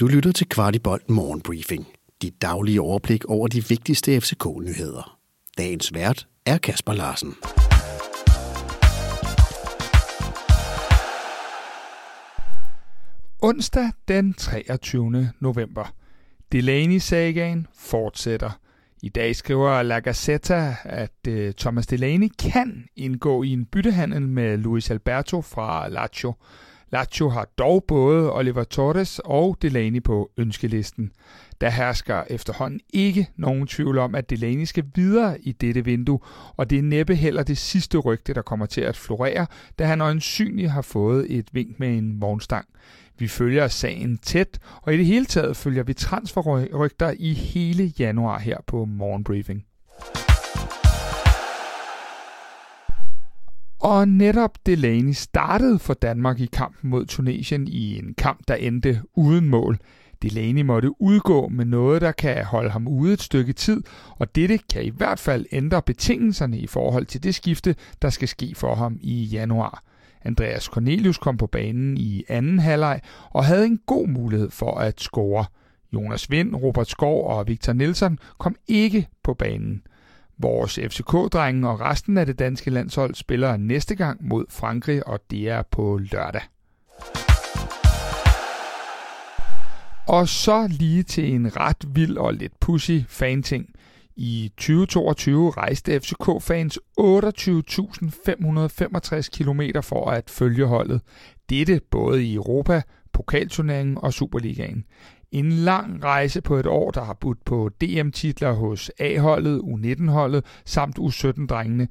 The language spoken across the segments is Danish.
Du lytter til Kvartibolt Morgenbriefing. Dit daglige overblik over de vigtigste FCK-nyheder. Dagens vært er Kasper Larsen. Onsdag den 23. november. Delaney-sagaen fortsætter. I dag skriver La Gazzetta, at uh, Thomas Delaney kan indgå i en byttehandel med Luis Alberto fra Lazio. Lazio har dog både Oliver Torres og Delaney på ønskelisten. Der hersker efterhånden ikke nogen tvivl om, at Delaney skal videre i dette vindue, og det er næppe heller det sidste rygte, der kommer til at florere, da han øjensynligt har fået et vink med en vognstang. Vi følger sagen tæt, og i det hele taget følger vi transferrygter i hele januar her på Morgenbriefing. Og netop Delaney startede for Danmark i kampen mod Tunesien i en kamp, der endte uden mål. Delaney måtte udgå med noget, der kan holde ham ude et stykke tid, og dette kan i hvert fald ændre betingelserne i forhold til det skifte, der skal ske for ham i januar. Andreas Cornelius kom på banen i anden halvleg og havde en god mulighed for at score. Jonas Vind, Robert Skov og Victor Nielsen kom ikke på banen. Vores FCK-drenge og resten af det danske landshold spiller næste gang mod Frankrig, og det er på lørdag. Og så lige til en ret vild og lidt pussy fanting. I 2022 rejste FCK-fans 28.565 km for at følge holdet. Dette både i Europa, pokalturneringen og Superligaen. En lang rejse på et år, der har budt på DM-titler hos A-holdet, U19-holdet samt U17-drengene,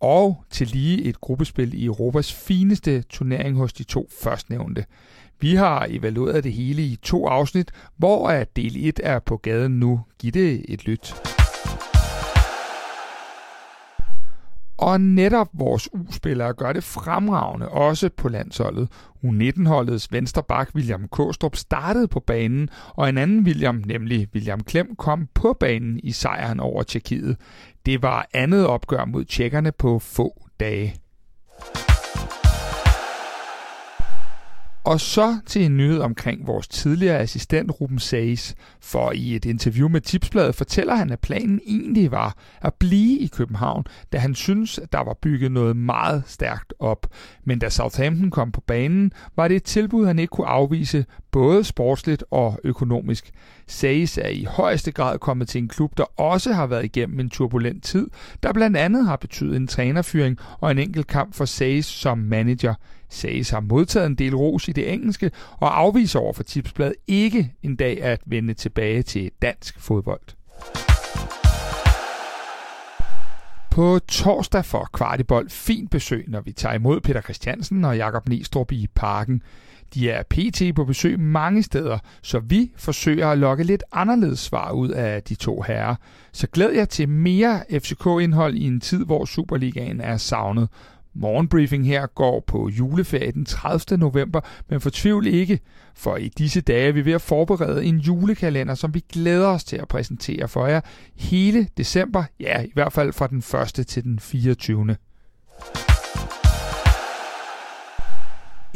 og til lige et gruppespil i Europas fineste turnering hos de to førstnævnte. Vi har evalueret det hele i to afsnit, hvor del 1 er på gaden nu. Giv det et lyt. Og netop vores U-spillere gør det fremragende, også på landsholdet. U19-holdets venstre bak William Kostrup startede på banen, og en anden William, nemlig William Klem, kom på banen i sejren over Tjekkiet. Det var andet opgør mod tjekkerne på få dage. Og så til en nyhed omkring vores tidligere assistent Ruben Sages, for i et interview med Tipsbladet fortæller han, at planen egentlig var at blive i København, da han synes, at der var bygget noget meget stærkt op. Men da Southampton kom på banen, var det et tilbud, han ikke kunne afvise, både sportsligt og økonomisk. Sages er i højeste grad kommet til en klub, der også har været igennem en turbulent tid, der blandt andet har betydet en trænerfyring og en enkelt kamp for Sages som manager. Sages har modtaget en del ros i det engelske og afviser over for Tipsbladet ikke en dag at vende tilbage til dansk fodbold. På torsdag får Kvartibold fint besøg, når vi tager imod Peter Christiansen og Jakob Nistrup i parken. De er pt. på besøg mange steder, så vi forsøger at lokke lidt anderledes svar ud af de to herrer. Så glæd jer til mere FCK-indhold i en tid, hvor Superligaen er savnet. Morgenbriefing her går på juleferie den 30. november, men fortvivl ikke, for i disse dage er vi ved at forberede en julekalender, som vi glæder os til at præsentere for jer hele december, ja i hvert fald fra den 1. til den 24.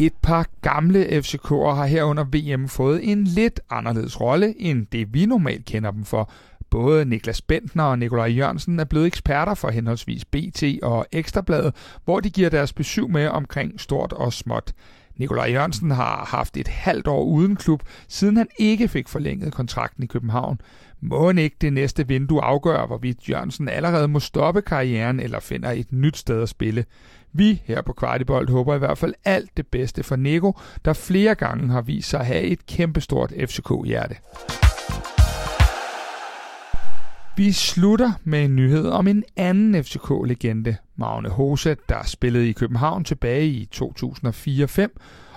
Et par gamle FCK'er har her under VM fået en lidt anderledes rolle, end det vi normalt kender dem for. Både Niklas Bentner og Nikolaj Jørgensen er blevet eksperter for henholdsvis BT og Ekstrabladet, hvor de giver deres besøg med omkring stort og småt. Nikolaj Jørgensen har haft et halvt år uden klub, siden han ikke fik forlænget kontrakten i København. Må ikke det næste vindue afgøre, hvorvidt Jørgensen allerede må stoppe karrieren eller finder et nyt sted at spille. Vi her på Kvartibold håber i hvert fald alt det bedste for Nico, der flere gange har vist sig at have et kæmpestort FCK-hjerte. Vi slutter med en nyhed om en anden FCK-legende, Magne Hose, der spillede i København tilbage i 2004-5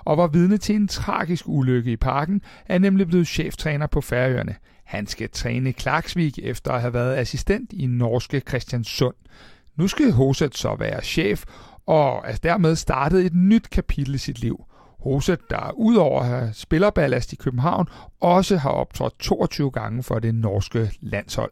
og var vidne til en tragisk ulykke i parken, er nemlig blevet cheftræner på Færøerne. Han skal træne Klaksvik efter at have været assistent i norske Christiansund. Nu skal Hoset så være chef, og er dermed startet et nyt kapitel i sit liv. Hoset, der udover at have spillerballast i København, også har optrådt 22 gange for det norske landshold.